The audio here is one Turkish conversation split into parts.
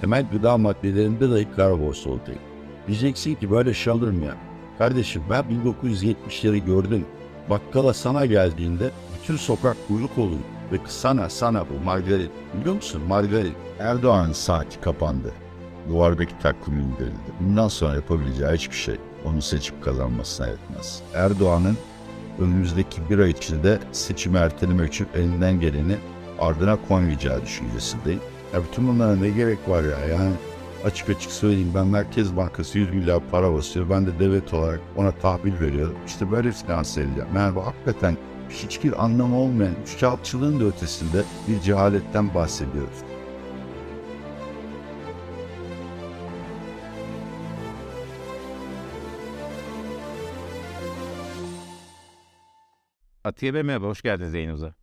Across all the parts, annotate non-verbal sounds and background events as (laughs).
temel gıda maddelerinde dahi karbonhidrat. Diyeceksin ki böyle şey olur mu ya? Kardeşim ben 1970'leri gördüm. Bakkala sana geldiğinde bütün sokak kuyruk olur. Ve sana sana bu margaret biliyor musun margaret Erdoğan'ın saati kapandı. Duvardaki takvim indirildi. Bundan sonra yapabileceği hiçbir şey onu seçip kazanmasına yetmez. Erdoğan'ın önümüzdeki bir ay içinde seçimi ertelemek için elinden geleni ardına koymayacağı düşüncesindeyim. Ya bütün bunlara ne gerek var ya yani açık açık söyleyeyim ben Merkez Bankası 100 milyar para basıyor. Ben de devlet olarak ona tahvil veriyorum. İşte böyle finanse edeceğim. Yani bu hakikaten hiçbir anlamı olmayan üçkağıtçılığın da ötesinde bir cehaletten bahsediyoruz. Atiye Bey merhaba, hoş geldiniz yayınımıza.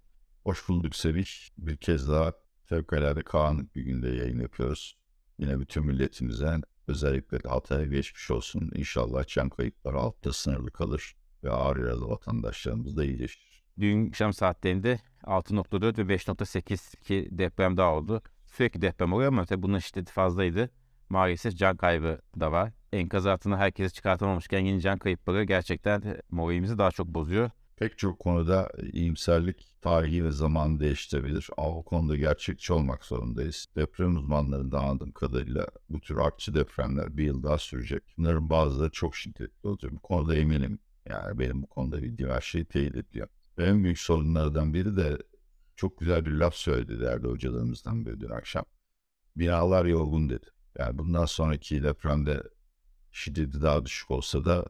Hoş bulduk Sevinç. Bir kez daha fevkalade karanlık bir günde yayın yapıyoruz. Yine bütün milletimize özellikle Hatay'a geçmiş olsun. İnşallah can kayıpları altta sınırlı kalır ve ağır yaralı vatandaşlarımız da iyileşir. Dün akşam saatlerinde 6.4 ve 5.8 ki deprem daha oldu. Sürekli deprem oluyor ama tabii bunun şiddeti fazlaydı. Maalesef can kaybı da var. Enkaz altına herkesi çıkartamamışken yeni can kayıpları gerçekten moralimizi daha çok bozuyor. Pek çok konuda iyimserlik tarihi ve zaman değiştirebilir. Ama bu konuda gerçekçi olmak zorundayız. Deprem uzmanlarından anladığım kadarıyla bu tür artçı depremler bir yıl daha sürecek. Bunların bazıları çok şiddetli olacak. Bu konuda eminim. Yani benim bu konuda bildiğim her şeyi teyit ediyor. En büyük sorunlardan biri de çok güzel bir laf söyledi değerli hocalarımızdan biri dün akşam. Binalar yorgun dedi. Yani bundan sonraki depremde şiddeti daha düşük olsa da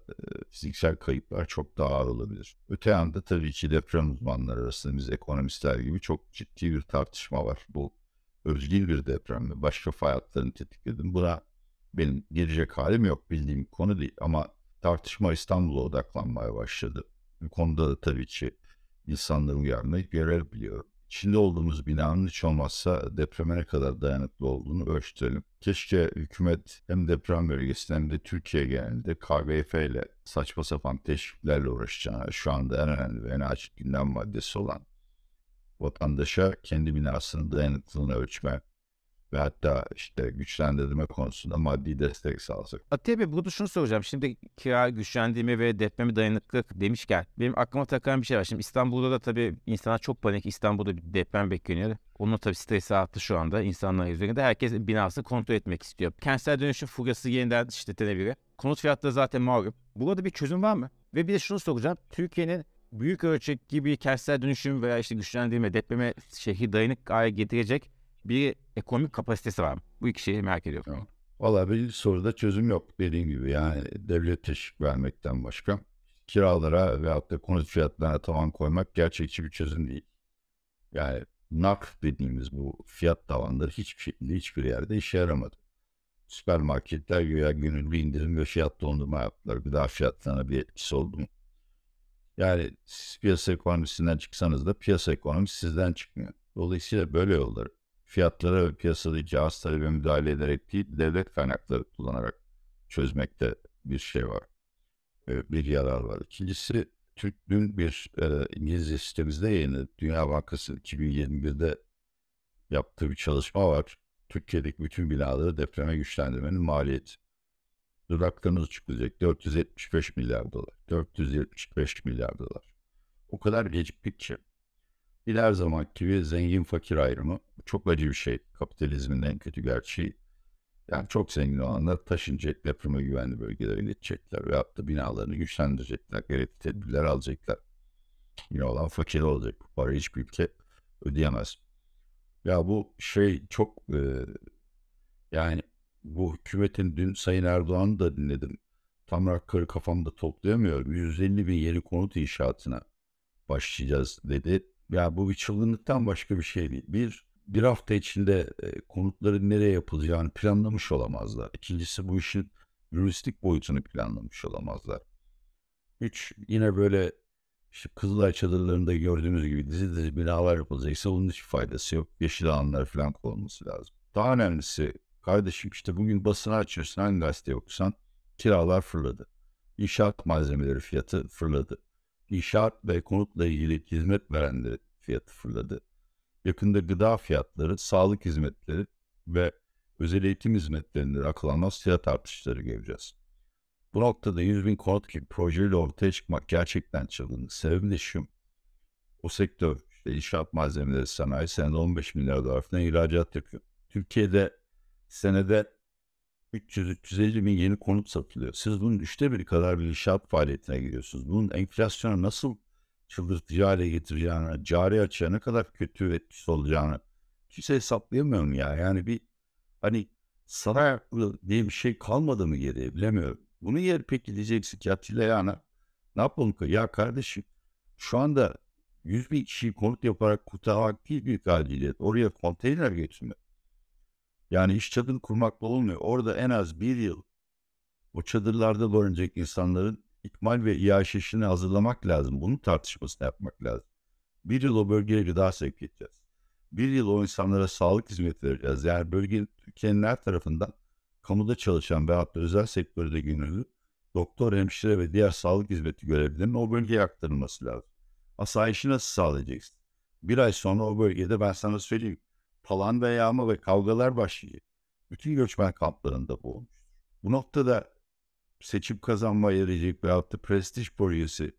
fiziksel kayıplar çok daha ağır olabilir. Öte yanda tabii ki deprem uzmanları arasında biz ekonomistler gibi çok ciddi bir tartışma var. Bu özgür bir deprem mi? Başka fay tetikledim. Buna benim girecek halim yok bildiğim konu değil ama tartışma İstanbul'a odaklanmaya başladı. Bu konuda da tabii ki insanları uyarmayı görev biliyorum. İçinde olduğumuz binanın hiç olmazsa depreme ne kadar dayanıklı olduğunu ölçtürelim. Keşke hükümet hem deprem bölgesinde hem de Türkiye genelinde KGF ile saçma sapan teşviklerle uğraşacağına şu anda en önemli ve en açık gündem maddesi olan vatandaşa kendi binasının dayanıklılığını ölçme ve hatta işte güçlendirme konusunda maddi destek sağlasak. Atiye Bey burada şunu soracağım. Şimdi kira güçlendirme ve depreme dayanıklılık demişken benim aklıma takılan bir şey var. Şimdi İstanbul'da da tabii insanlar çok panik. İstanbul'da bir deprem bekleniyor. Onun tabii stresi arttı şu anda insanlar üzerinde. Herkes binasını kontrol etmek istiyor. Kentsel dönüşüm furyası yeniden şiddetlenebilir. Konut fiyatları zaten malum. Burada bir çözüm var mı? Ve bir de şunu soracağım. Türkiye'nin büyük ölçek gibi kentsel dönüşüm veya işte güçlendirme, depreme şehri dayanık hale getirecek bir ekonomik kapasitesi var? Bu iki şeyi merak ediyorum. Tamam. Valla bir soruda çözüm yok dediğim gibi yani devlet teşvik vermekten başka kiralara veyahut da konut fiyatlarına tavan koymak gerçekçi bir çözüm değil. Yani NAK dediğimiz bu fiyat tavanları hiçbir şekilde hiçbir yerde işe yaramadı. Süpermarketler güya gönüllü indirim ve fiyat dondurma yaptılar. Gıda fiyatlarına bir etkisi oldu mu? Yani siz piyasa ekonomisinden çıksanız da piyasa ekonomisi sizden çıkmıyor. Dolayısıyla böyle yolları fiyatlara ve piyasadaki arz talebe müdahale ederek değil, devlet kaynakları kullanarak çözmekte bir şey var. E, bir yarar var. İkincisi, Türk dün bir e, İngilizce sitemizde yayını Dünya Bankası 2021'de yaptığı bir çalışma var. Türkiye'deki bütün binaları depreme güçlendirmenin maliyeti. Dudaklarınız çıkacak 475 milyar dolar. 475 milyar dolar. O kadar geciktik ki. Bir zaman gibi zengin fakir ayrımı çok acı bir şey. Kapitalizmin en kötü gerçeği. Yani çok zengin olanlar taşınacak, depreme güvenli bölgelere iletecekler veyahut da binalarını güçlendirecekler, gerekli tedbirler alacaklar. Yine olan fakir olacak. Bu parayı hiçbir ülke ödeyemez. Ya bu şey çok e, yani bu hükümetin dün Sayın Erdoğan'ı da dinledim. Tam rakamları kafamda toplayamıyorum. 150 bin yeni konut inşaatına başlayacağız dedi. Ya bu bir çılgınlıktan başka bir şey değil. Bir, bir hafta içinde e, konutların nereye yapılacağını planlamış olamazlar. İkincisi bu işin lojistik boyutunu planlamış olamazlar. Üç, yine böyle işte Kızılay çadırlarında gördüğümüz gibi dizi dizi binalar yapılacaksa bunun hiç faydası yok. Yeşil alanlar falan konulması lazım. Daha önemlisi kardeşim işte bugün basını açıyorsun hangi gazete okusan kiralar fırladı. İnşaat malzemeleri fiyatı fırladı. İnşaat ve konutla ilgili hizmet verenlerin fiyatı fırladı. Yakında gıda fiyatları, sağlık hizmetleri ve özel eğitim hizmetlerinde akıl almaz fiyat artışları göreceğiz. Bu noktada 100 bin konut gibi projeyle ortaya çıkmak gerçekten çılgın. Sebebi de şu. O sektör, işte inşaat malzemeleri sanayi senede 15 milyar dolar falan ihracat yapıyor. Türkiye'de senede 300-350 bin yeni konut satılıyor. Siz bunun üçte biri kadar bir inşaat faaliyetine giriyorsunuz. Bunun enflasyona nasıl çıldırtıcı hale getireceğini, cari açığa ne kadar kötü etkisi olacağını kimse hesaplayamıyor mu ya? Yani bir hani sana diye bir şey kalmadı mı geriye bilemiyorum. Bunu yer peki diyeceksin ki Atilla yani ne yapalım ki? Ya kardeşim şu anda 100 bin kişiyi konut yaparak kurtarmak değil büyük aciliyet. Oraya konteyner getirmek. Yani iş çadır kurmakla olmuyor. Orada en az bir yıl o çadırlarda barınacak insanların ikmal ve iaşeşini hazırlamak lazım. Bunun tartışmasını yapmak lazım. Bir yıl o bölgeye gıda sevk edeceğiz. Bir yıl o insanlara sağlık hizmeti vereceğiz. Yani bölge Türkiye'nin her tarafından kamuda çalışan veyahut da özel sektörde gönüllü doktor, hemşire ve diğer sağlık hizmeti görevlilerinin o bölgeye aktarılması lazım. Asayişi nasıl sağlayacaksın? Bir ay sonra o bölgede ben sana söyleyeyim talan ve yağma ve kavgalar başlayacak. Bütün göçmen kamplarında bu olmuş. Bu noktada seçim kazanma yarayacak veyahut da prestij projesi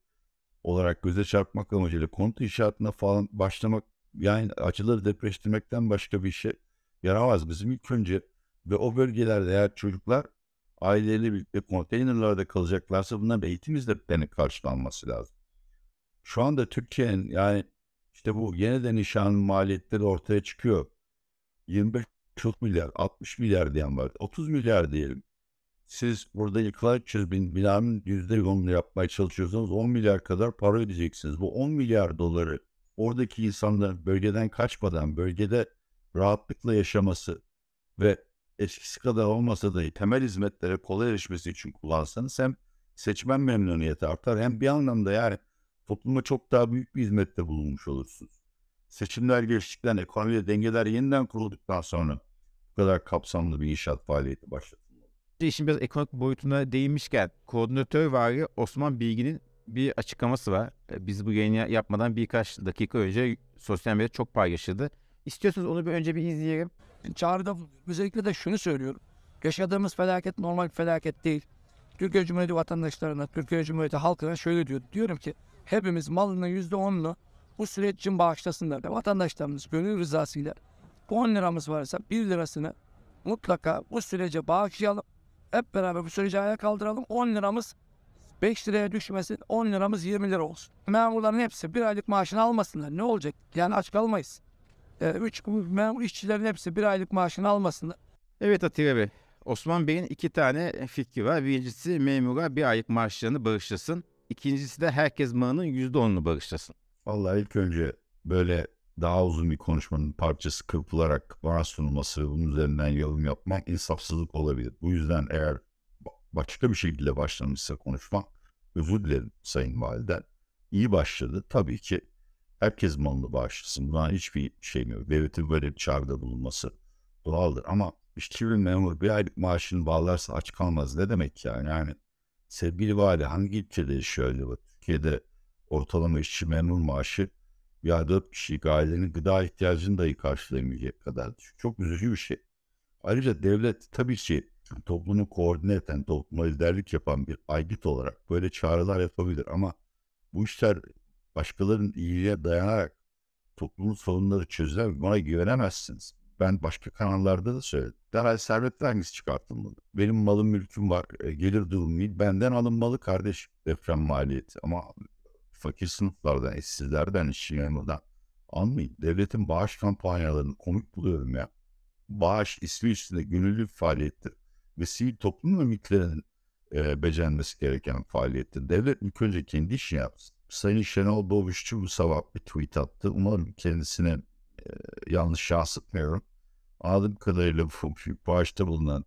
olarak göze çarpmak amacıyla konut inşaatına falan başlamak yani acıları depreştirmekten başka bir şey yaramaz. Bizim ilk önce ve o bölgelerde eğer çocuklar aileleriyle birlikte konteynerlarda kalacaklarsa bunların eğitim hizmetlerinin karşılanması lazım. Şu anda Türkiye'nin yani işte bu yeniden inşanın maliyetleri ortaya çıkıyor. 25 milyar, 60 milyar diyen var. 30 milyar diyelim. Siz burada yıkılan 300 bin binanın %10'unu yapmaya çalışıyorsanız 10 milyar kadar para ödeyeceksiniz. Bu 10 milyar doları oradaki insanların bölgeden kaçmadan bölgede rahatlıkla yaşaması ve eskisi kadar olmasa da temel hizmetlere kolay erişmesi için kullansanız hem seçmen memnuniyeti artar hem bir anlamda yani topluma çok daha büyük bir hizmette bulunmuş olursunuz. Seçimler geçtikten, ekonomide dengeler yeniden kurulduktan sonra bu kadar kapsamlı bir inşaat faaliyeti başlatılmalı. İşin biraz ekonomik boyutuna değinmişken koordinatör vari Osman Bilgin'in bir açıklaması var. E, biz bu yayını yapmadan birkaç dakika önce sosyal medyada çok paylaşıldı. İstiyorsanız onu bir önce bir izleyelim. Çağrıda özellikle de şunu söylüyorum. Yaşadığımız felaket normal felaket değil. Türkiye Cumhuriyeti vatandaşlarına, Türkiye Cumhuriyeti halkına şöyle diyor. Diyorum ki hepimiz malının yüzde onunu bu süreç için bağışlasınlar. Ve vatandaşlarımız gönül rızasıyla 10 liramız varsa 1 lirasını mutlaka bu sürece bağışlayalım. Hep beraber bu süreci ayağa kaldıralım. 10 liramız 5 liraya düşmesin. 10 liramız 20 lira olsun. Memurların hepsi bir aylık maaşını almasınlar. Ne olacak? Yani aç kalmayız. 3 ee, memur işçilerin hepsi bir aylık maaşını almasınlar. Evet Atilla Bey. Osman Bey'in iki tane fikri var. Birincisi memura bir aylık maaşlarını bağışlasın. İkincisi de herkes malının %10'unu bağışlasın. Vallahi ilk önce böyle daha uzun bir konuşmanın parçası kırpılarak bana sunulması ve bunun üzerinden yorum yapmak insafsızlık olabilir. Bu yüzden eğer başka bir şekilde başlamışsa konuşma özür dilerim Sayın Validen. İyi başladı. Tabii ki herkes malını bağışlasın. Buna hiçbir şey yok. Devletin böyle bir çağrıda bulunması doğaldır. Ama işçi memur bir aylık maaşını bağlarsa aç kalmaz. Ne demek yani? Yani sevgili vali hangi ülkede yaşıyor? Türkiye'de ortalama işçi memur maaşı ya dört kişilik ailenin gıda ihtiyacını dahi karşılayamayacak kadar düşük. Çok üzücü bir şey. Ayrıca devlet tabii ki toplumu koordine eden, topluma liderlik yapan bir aygıt olarak böyle çağrılar yapabilir ama bu işler başkalarının iyiliğe dayanarak toplumun sorunları çözer buna güvenemezsiniz. Ben başka kanallarda da söyledim. Derhal servet vergisi çıkartılmalı. Benim malım mülküm var, e, gelir durum değil. Benden alınmalı kardeş deprem maliyeti. Ama fakir sınıflardan, işsizlerden, işçi memurdan almayın. Devletin bağış kampanyalarını komik buluyorum ya. Bağış ismi üstünde gönüllü faaliyettir. Ve sivil toplum örgütlerinin e, becermesi gereken faaliyettir. Devlet ilk önce kendi işini yapsın. Sayın Şenol Doğuşçu bu sabah bir tweet attı. Umarım kendisine e, yanlış yansıtmıyorum. Anladığım kadarıyla bu (laughs) bağışta bulunan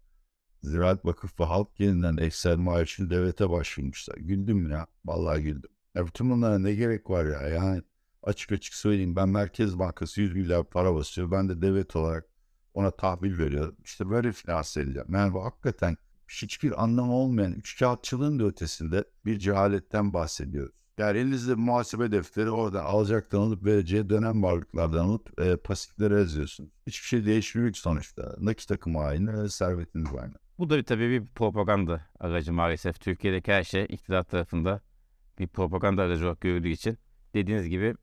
Ziraat Vakıf ve Halk yeniden ekselma için devlete başvurmuşlar. Güldüm ya. Vallahi güldüm. Ya bütün bunlara ne gerek var ya? Yani açık açık söyleyeyim ben Merkez Bankası 100 milyar para basıyor. Ben de devlet olarak ona tahvil veriyorum. İşte böyle finanse edeceğim. Yani bu hakikaten hiçbir anlamı olmayan üç kağıtçılığın da ötesinde bir cehaletten bahsediyoruz. Yani elinizde muhasebe defteri oradan alacaktan alıp vereceği dönem varlıklardan alıp e, pasiflere yazıyorsun. Hiçbir şey değişmiyor ki sonuçta. Nakit akımı aynı, servetiniz aynı. Bu da bir, tabii bir propaganda aracı maalesef. Türkiye'deki her şey iktidar tarafında bir propaganda aracı olarak görüldüğü için dediğiniz gibi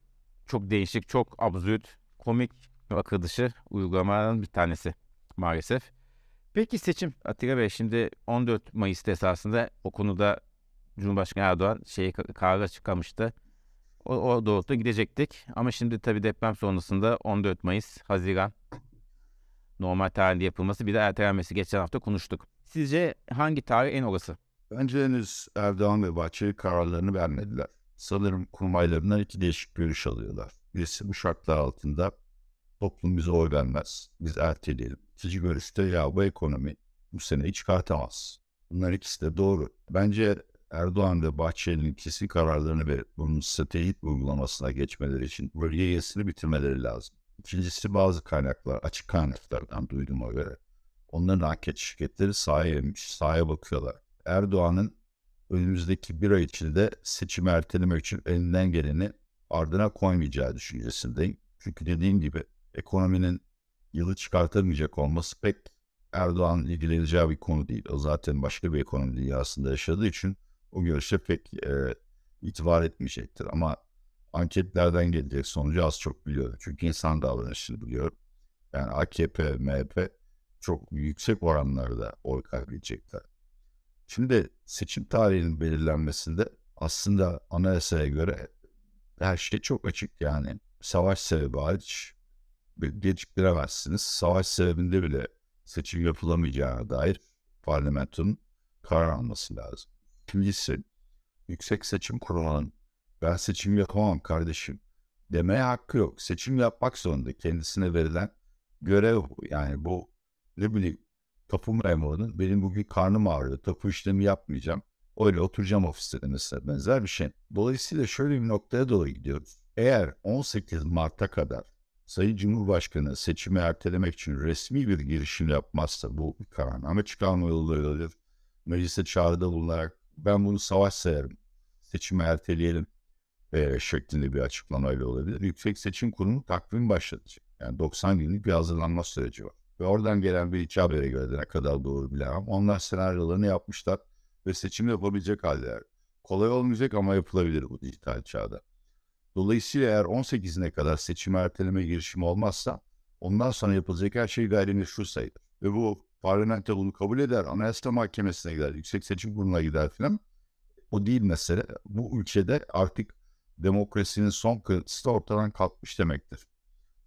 çok değişik, çok absürt, komik, akıl dışı uygulamaların bir tanesi maalesef. Peki seçim Atilla Bey şimdi 14 Mayıs'ta esasında o konuda Cumhurbaşkanı Erdoğan şeyi kararı açıklamıştı. O, o doğrultuda gidecektik. Ama şimdi tabii deprem sonrasında 14 Mayıs, Haziran normal tarihinde yapılması bir de ertelenmesi geçen hafta konuştuk. Sizce hangi tarih en olası? Bence henüz Erdoğan ve Bahçeli kararlarını vermediler. Sanırım kurmaylarından iki değişik görüş alıyorlar. Birisi bu şartlar altında toplum bize oy vermez. Biz erteleyelim. İkinci görüşte ya bu ekonomi bu sene hiç çıkartamaz. Bunlar ikisi de doğru. Bence Erdoğan ve Bahçeli'nin kesin kararlarını verip bunun stratejik uygulamasına geçmeleri için bölge bitirmeleri lazım. İkincisi bazı kaynaklar, açık kaynaklardan duyduğuma göre onların anket şirketleri sahaya sahaya bakıyorlar. Erdoğan'ın önümüzdeki bir ay içinde seçimi ertelemek için elinden geleni ardına koymayacağı düşüncesindeyim. Çünkü dediğim gibi ekonominin yılı çıkartamayacak olması pek Erdoğan'ın ilgileneceği bir konu değil. O zaten başka bir ekonomi dünyasında yaşadığı için o görüşe pek e, itibar etmeyecektir. Ama anketlerden gelecek sonucu az çok biliyorum. Çünkü insan davranışını biliyorum. Yani AKP, MHP çok yüksek oranlarda oy kaybedecekler. Şimdi seçim tarihinin belirlenmesinde aslında anayasaya göre her şey çok açık yani. Savaş sebebi hariç geciktiremezsiniz. Savaş sebebinde bile seçim yapılamayacağına dair parlamentonun karar alması lazım. İkincisi, Yüksek Seçim Kurulu'nun ben seçim yapamam kardeşim demeye hakkı yok. Seçim yapmak zorunda. Kendisine verilen görev bu. Yani bu ne bileyim tapu memurunun benim bugün karnım ağrıyor. Tapu işlemi yapmayacağım. Öyle oturacağım ofiste demesine benzer bir şey. Dolayısıyla şöyle bir noktaya doğru gidiyoruz. Eğer 18 Mart'a kadar Sayın Cumhurbaşkanı seçimi ertelemek için resmi bir girişim yapmazsa bu kararname çıkarma yollarıdır. Meclise çağrıda bulunarak ben bunu savaş sayarım. Seçimi erteleyelim e, şeklinde bir açıklamayla olabilir. Yüksek Seçim Kurulu takvim başlatacak. Yani 90 günlük bir hazırlanma süreci var. Ve oradan gelen bir iki habere göre ne kadar doğru bilemem. Onlar senaryolarını yapmışlar ve seçim yapabilecek haldeler. Kolay olmayacak ama yapılabilir bu dijital çağda. Dolayısıyla eğer 18'ine kadar seçim erteleme girişimi olmazsa ondan sonra yapılacak her şey gayrimeşru sayılır. Ve bu parlamento bunu kabul eder, anayasa mahkemesine gider, yüksek seçim kuruluna gider filan. O değil mesele. Bu ülkede artık demokrasinin son kırıntısı ortadan kalkmış demektir.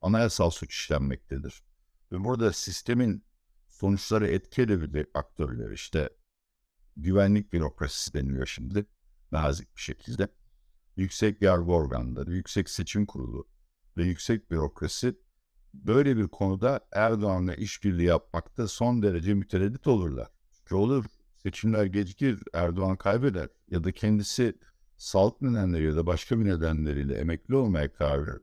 Anayasal suç işlenmektedir. Ve burada sistemin sonuçları etki edebilecek aktörler işte güvenlik bürokrasisi deniliyor şimdi nazik bir şekilde. Yüksek yargı organları, yüksek seçim kurulu ve yüksek bürokrasi böyle bir konuda Erdoğan'la işbirliği yapmakta son derece mütereddit olurlar. Çünkü olur seçimler gecikir, Erdoğan kaybeder ya da kendisi sağlık nedenleri ya da başka bir nedenleriyle emekli olmaya karar verir.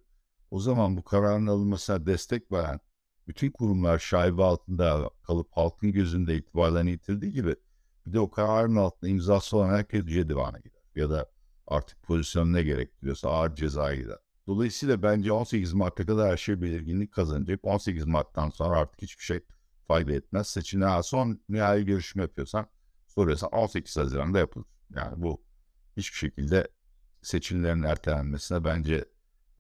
O zaman bu kararın alınmasına destek veren bütün kurumlar şaibe altında kalıp halkın gözünde itibarlarını yitirdiği gibi bir de o kararın altında imzası olan herkes divana gider. Ya da artık pozisyon ne gerektiriyorsa ağır ceza gider. Dolayısıyla bence 18 Mart'a kadar her şey belirginlik kazanacak. 18 Mart'tan sonra artık hiçbir şey fayda etmez. Seçimler son nihai görüşme yapıyorsan soruyorsan 18 Haziran'da yapılır. Yani bu hiçbir şekilde seçimlerin ertelenmesine bence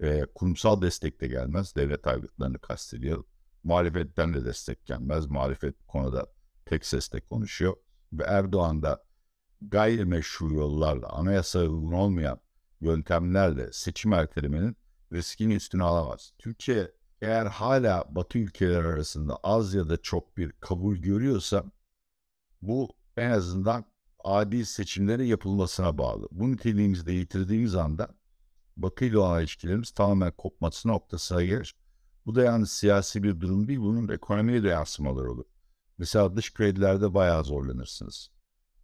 e, kurumsal destek de gelmez. Devlet aygıtlarını kastediyor. Muhalefetten de destek gelmez. Muhalefet konuda tek sesle konuşuyor. Ve Erdoğan da gayrimeşru yollarla, anayasa uygun olmayan yöntemlerle seçim ertelemenin riskini üstüne alamaz. Türkiye eğer hala Batı ülkeler arasında az ya da çok bir kabul görüyorsa bu en azından adil seçimlerin yapılmasına bağlı. Bu niteliğimizde yitirdiğimiz anda Batı ile olan ilişkilerimiz tamamen kopması noktasına gelir. Bu da yani siyasi bir durum değil, bunun ekonomiye de yansımaları olur. Mesela dış kredilerde bayağı zorlanırsınız.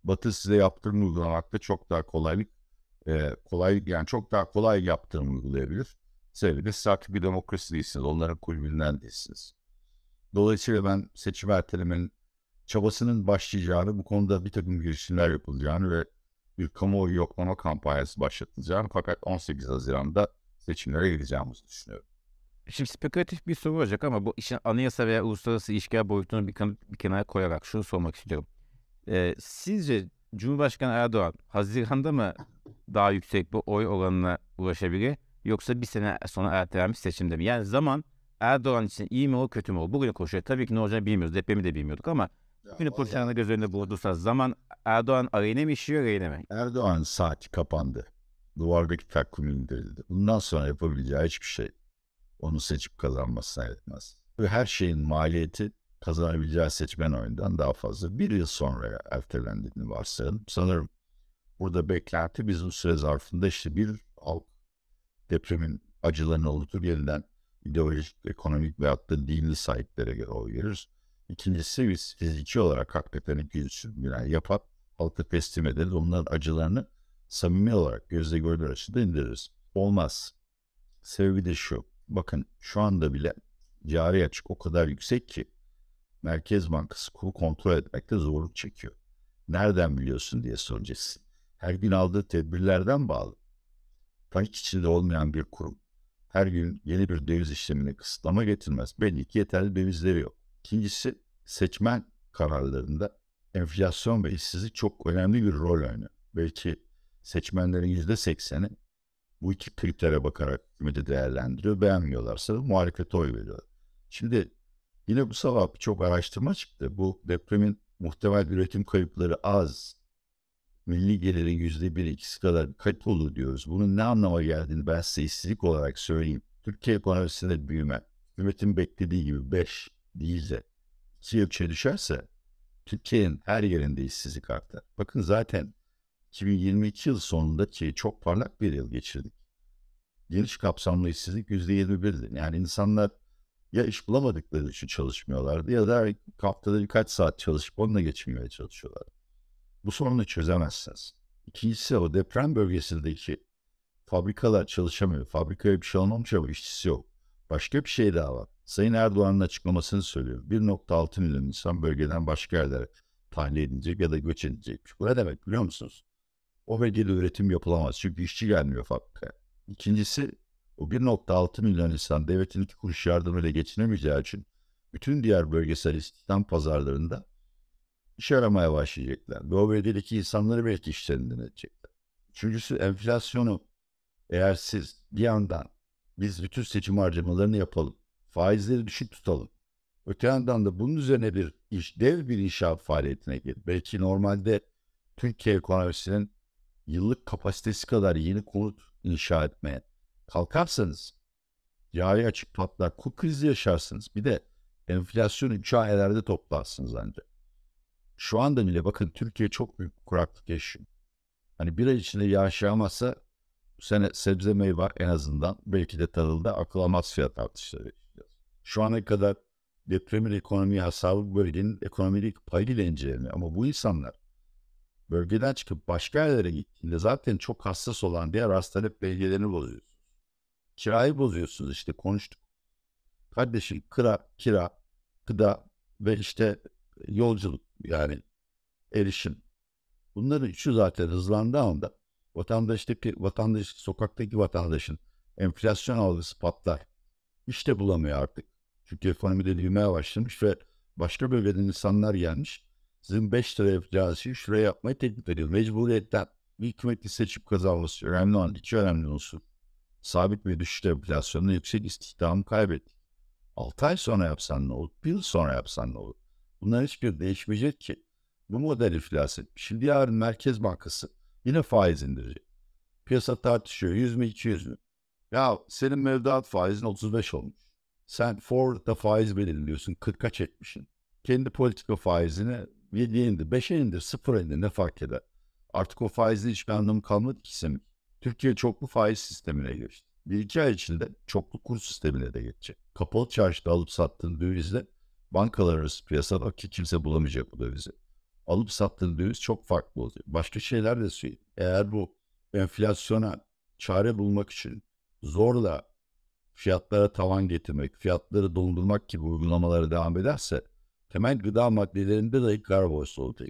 Batı size yaptırım uygulamakta çok daha kolaylık, e, kolay yani çok daha kolay yaptırım uygulayabilir. Sebebi siz artık bir demokrasi değilsiniz, onların kulübünden değilsiniz. Dolayısıyla ben seçim ertelemenin çabasının başlayacağını, bu konuda bir takım girişimler yapılacağını ve bir kamuoyu yoklama kampanyası başlatılacağım. Fakat 18 Haziran'da seçimlere gideceğimizi düşünüyorum. Şimdi spekülatif bir soru olacak ama bu işin anayasa veya uluslararası ilişkiler boyutunu bir, kan- bir kenara koyarak şunu sormak istiyorum. Ee, sizce Cumhurbaşkanı Erdoğan Haziran'da mı daha yüksek bir oy oranına ulaşabilir yoksa bir sene sonra ertelenmiş seçimde mi? Yani zaman Erdoğan için iyi mi olur kötü mü olur? Bugünün koşulları tabii ki ne olacağını bilmiyoruz. Depremi de bilmiyorduk ama bugünün koşullarını göz önünde bulundursa zaman Erdoğan aleyhine mi işiyor aleyhine mi? Erdoğan saati kapandı. Duvardaki takvim indirildi. Bundan sonra yapabileceği hiçbir şey onu seçip kazanmasına yetmez. Ve her şeyin maliyeti kazanabileceği seçmen oyundan daha fazla. Bir yıl sonra ertelendiğini varsayalım. Sanırım burada beklenti bizim süre zarfında işte bir halk depremin acılarını unutur yeniden ideolojik, ekonomik veyahut da dini sahiplere göre oy veririz. İkincisi biz fiziki olarak hakikaten iki yüz yani yapıp halka teslim ederiz. Onların acılarını samimi olarak gözle görülür açıda indiririz. Olmaz. Sebebi de şu. Bakın şu anda bile cari açık o kadar yüksek ki Merkez Bankası kuru kontrol etmekte zorluk çekiyor. Nereden biliyorsun diye soracaksın. Her gün aldığı tedbirlerden bağlı. Panik içinde olmayan bir kurum her gün yeni bir döviz işlemine kısıtlama getirmez. Belli ki yeterli dövizleri yok. İkincisi seçmen kararlarında enflasyon ve işsizlik çok önemli bir rol oynuyor. Belki seçmenlerin yüzde sekseni bu iki kritere bakarak hükümeti değerlendiriyor. Beğenmiyorlarsa da muhalefete oy veriyorlar. Şimdi yine bu sabah çok araştırma çıktı. Bu depremin muhtemel üretim kayıpları az. Milli gelirin yüzde bir ikisi kadar kayıp olur diyoruz. Bunun ne anlama geldiğini ben size işsizlik olarak söyleyeyim. Türkiye ekonomisinde büyüme, hükümetin beklediği gibi 5 değil de 2 ölçüye düşerse Türkiye'nin her yerinde işsizlik artar. Bakın zaten 2022 yıl sonundaki çok parlak bir yıl geçirdik. Geniş kapsamlı işsizlik %21'di. Yani insanlar ya iş bulamadıkları için çalışmıyorlardı ya da haftada birkaç saat çalışıp onunla geçinmeye çalışıyorlar. Bu sorunu çözemezsiniz. İkincisi o deprem bölgesindeki fabrikalar çalışamıyor. Fabrikaya bir şey olmamış ama işçisi yok. Başka bir şey daha var. Sayın Erdoğan'ın açıklamasını söylüyor. 1.6 milyon insan bölgeden başka yerlere tahliye edilecek ya da göç edilecekmiş. Bu ne demek biliyor musunuz? O bölgede üretim yapılamaz çünkü işçi gelmiyor fabrikaya. İkincisi o 1.6 milyon insan devletin iki kuruş yardımıyla geçinemeyeceği için bütün diğer bölgesel istihdam pazarlarında iş aramaya başlayacaklar. Ve o bölgedeki insanları belki işlerinden edecekler. Üçüncüsü enflasyonu eğer siz bir yandan biz bütün seçim harcamalarını yapalım, faizleri düşük tutalım. Öte yandan da bunun üzerine bir iş, dev bir inşaat faaliyetine gir. Belki normalde Türkiye ekonomisinin yıllık kapasitesi kadar yeni konut inşa etmeye kalkarsanız cari açık patlar, kur krizi yaşarsınız. Bir de enflasyonu 3 aylarda toplarsınız ancak. Şu anda bile bakın Türkiye çok büyük kuraklık yaşıyor. Hani bir ay içinde yağış yağmazsa bu sene sebze meyve en azından belki de tarılda akıl almaz fiyat artışları yaşayacağız. Şu ana kadar depremin ekonomiye hasarlı bölgenin ekonomik payıyla inceleniyor. Ama bu insanlar bölgeden çıkıp başka yerlere gittiğinde zaten çok hassas olan diğer hastalık belgelerini bozuyorsunuz. Kirayı bozuyorsunuz işte konuştuk. Kardeşim kira, kira, gıda ve işte yolculuk yani erişim. Bunların üçü zaten hızlandığı anda vatandaştaki, vatandaş, sokaktaki vatandaşın enflasyon algısı patlar. İşte bulamıyor artık. Çünkü ekonomide büyümeye başlamış ve başka bölgeden insanlar gelmiş. Sizin 5 lira yapacağınız şeyi şuraya yapmayı teklif ediyor. Mecburiyetten bir hükümeti seçip kazanması önemli olan iki önemli unsur. Sabit ve düşük enflasyonla yüksek istihdamı kaybettik. 6 ay sonra yapsan ne olur? Bir yıl sonra yapsan ne olur? Bunların hiçbir değişmeyecek ki. Bu model iflas etmiş. Şimdi yarın Merkez Bankası yine faiz indirecek. Piyasa tartışıyor. 100 mü 200 mü? Ya senin mevduat faizin 35 olmuş. Sen forward'da faiz belirliyorsun. 40'a çekmişsin. Kendi politika faizini 7'ye indir, 5'e indir, 0'a indir ne fark eder? Artık o faizin hiçbir anlamı kalmadı ki senin. Türkiye çoklu faiz sistemine geçti. Bir iki ay içinde çoklu kur sistemine de geçecek. Kapalı çarşıda alıp sattığın dövizle bankalar arası piyasada ki kimse bulamayacak bu dövizi. Alıp sattığın döviz çok farklı olacak. Başka şeyler de söyleyeyim. Eğer bu enflasyona çare bulmak için zorla fiyatlara tavan getirmek, fiyatları dondurmak gibi uygulamalara devam ederse temel gıda maddelerinde dahi kar borsası olacak.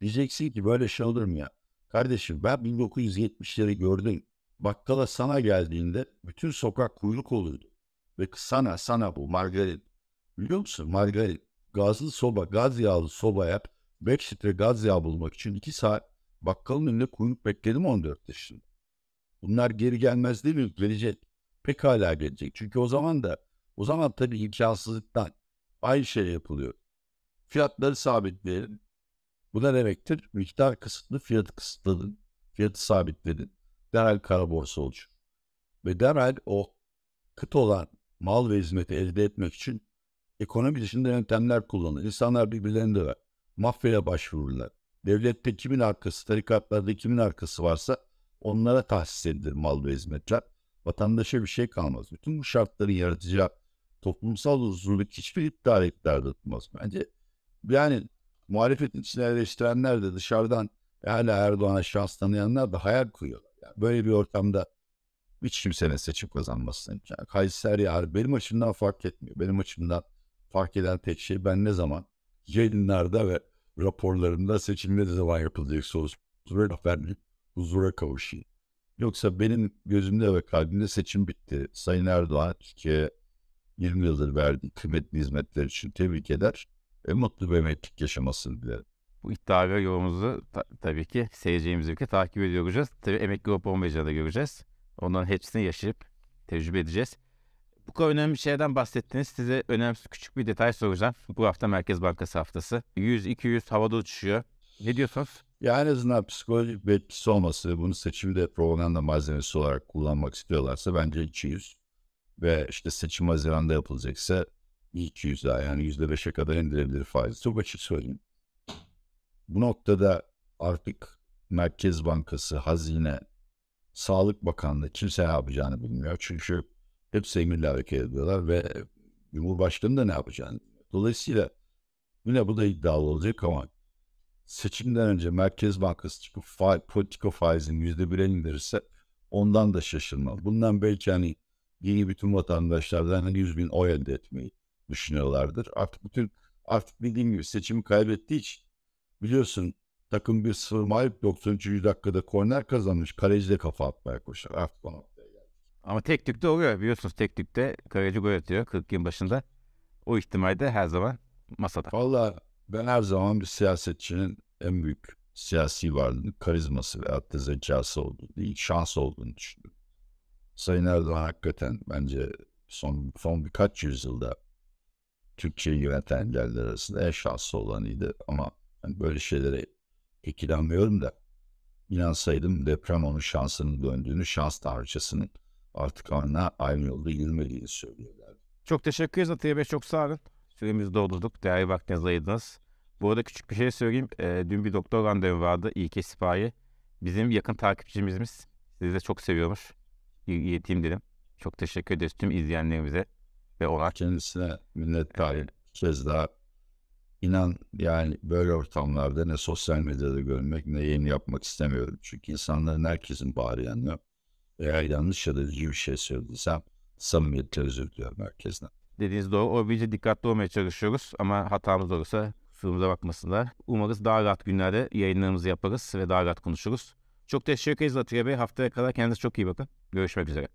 Diyeceksin ki böyle şey olur mu ya? Kardeşim ben 1970'leri gördüm. Bakkala sana geldiğinde bütün sokak kuyruk oluyordu. Ve sana sana bu margarin. Biliyor musun margarin? Gazlı soba, gaz yağlı sobaya 5 litre gaz yağı bulmak için 2 saat bakkalın önünde kuyruk bekledim 14 yaşında. Bunlar geri gelmez değil mi? Gelecek. Pekala gelecek. Çünkü o zaman da o zaman tabii imkansızlıktan aynı şey yapılıyor. Fiyatları sabitleyelim. Bu ne demektir? Miktar kısıtlı, fiyatı kısıtladın. Fiyatı sabitledin. Derhal kara borsa olacak. Ve derhal o kıt olan mal ve hizmeti elde etmek için ekonomi dışında yöntemler kullanır. İnsanlar birbirlerini döver. Mafyaya başvururlar. Devlette kimin arkası, tarikatlarda kimin arkası varsa onlara tahsis edilir mal ve hizmetler. Vatandaşa bir şey kalmaz. Bütün bu şartların yaratacağı toplumsal huzurluk hiçbir iktidar iktidar tutmaz. Bence yani muhalefetin içine eleştirenler de dışarıdan hala Erdoğan'a şans tanıyanlar da hayal kuruyorlar. Yani böyle bir ortamda hiç kimsenin seçim kazanmasını. Yani Kayseri yani benim açımdan fark etmiyor. Benim açımdan fark eden tek şey ben ne zaman yayınlarda ve raporlarında seçim ne zaman yapılacak sorusuna vermeyip huzura kavuşayım. Yoksa benim gözümde ve kalbimde seçim bitti. Sayın Erdoğan Türkiye'ye 20 yıldır verdiği kıymetli hizmetler için tebrik eder ve mutlu bir emeklilik yaşamasını dilerim. Bu iddia ve yorumumuzu ta- tabii ki seyircilerimiz birlikte takip ediyor olacağız. Tabii emekli olup olmayacağını da göreceğiz. Onların hepsini yaşayıp tecrübe edeceğiz. Bu kadar önemli şeyden bahsettiniz. Size önemli küçük bir detay soracağım. Bu hafta Merkez Bankası haftası. 100-200 havada uçuşuyor. Ne diyorsunuz? Ya en azından psikolojik bir etkisi olması bunu seçimde propaganda malzemesi olarak kullanmak istiyorlarsa bence 200. Ve işte seçim Haziran'da yapılacaksa 200 daha yani %5'e kadar indirebilir faiz. Çok açık söyleyeyim. Bu noktada artık Merkez Bankası, Hazine, Sağlık Bakanlığı kimse ne yapacağını bilmiyor. Çünkü hepsi emirle hareket ediyorlar ve Cumhurbaşkanı da ne yapacağını. Dolayısıyla yine bu da iddialı olacak ama seçimden önce Merkez Bankası çıkıp fa politika faizini yüzde bire indirirse ondan da şaşırmam. Bundan belki hani yeni bütün vatandaşlardan hani 100 bin oy elde etmeyi düşünüyorlardır. Artık bütün artık dediğim gibi seçimi kaybettiği için biliyorsun takım bir sıfır mağlup 93. dakikada korner kazanmış. Kaleci de kafa atmaya koşar. Artık ona Ama tek tükte oluyor. Biliyorsunuz tek tükte kaleci gol atıyor 40 yıl başında. O ihtimal de her zaman masada. Valla ben her zaman bir siyasetçinin en büyük siyasi varlığının karizması ve hatta zekası olduğunu değil, şans olduğunu düşünüyorum. Sayın Erdoğan hakikaten bence son, son birkaç yüzyılda Türkiye'yi yöneten yerler arasında en şanslı olanıydı. Ama hani böyle şeylere pek inanmıyorum da inansaydım deprem onun şansının döndüğünü, şans tanrıçasının artık onunla aynı yolda yürümediğini söylüyorlar. Çok teşekkür ederiz Atiye Bey. Çok sağ olun. Süremizi doldurduk. Değerli vaktinizi ayırdınız. Bu arada küçük bir şey söyleyeyim. Ee, dün bir doktor randevu vardı. İlke Sipahi. Bizim yakın takipçimizimiz. Sizi de çok seviyormuş. İl- İleteyim dedim. Çok teşekkür ederiz tüm izleyenlerimize ve ona. Kendisine minnettarım. Kez daha inan yani böyle ortamlarda ne sosyal medyada görmek ne yayın yapmak istemiyorum. Çünkü insanların herkesin bağrı yanıyor. Eğer yanlış ya da üzücü bir şey söylediysem samimiyetle özür diliyorum herkesten. Dediğiniz doğru. O bilgi dikkatli olmaya çalışıyoruz ama hatamız olursa kusurumuza bakmasınlar. Umarız daha rahat günlerde yayınlarımızı yaparız ve daha rahat konuşuruz. Çok teşekkür ederiz Atiye Bey. Haftaya kadar kendinize çok iyi bakın. Görüşmek üzere.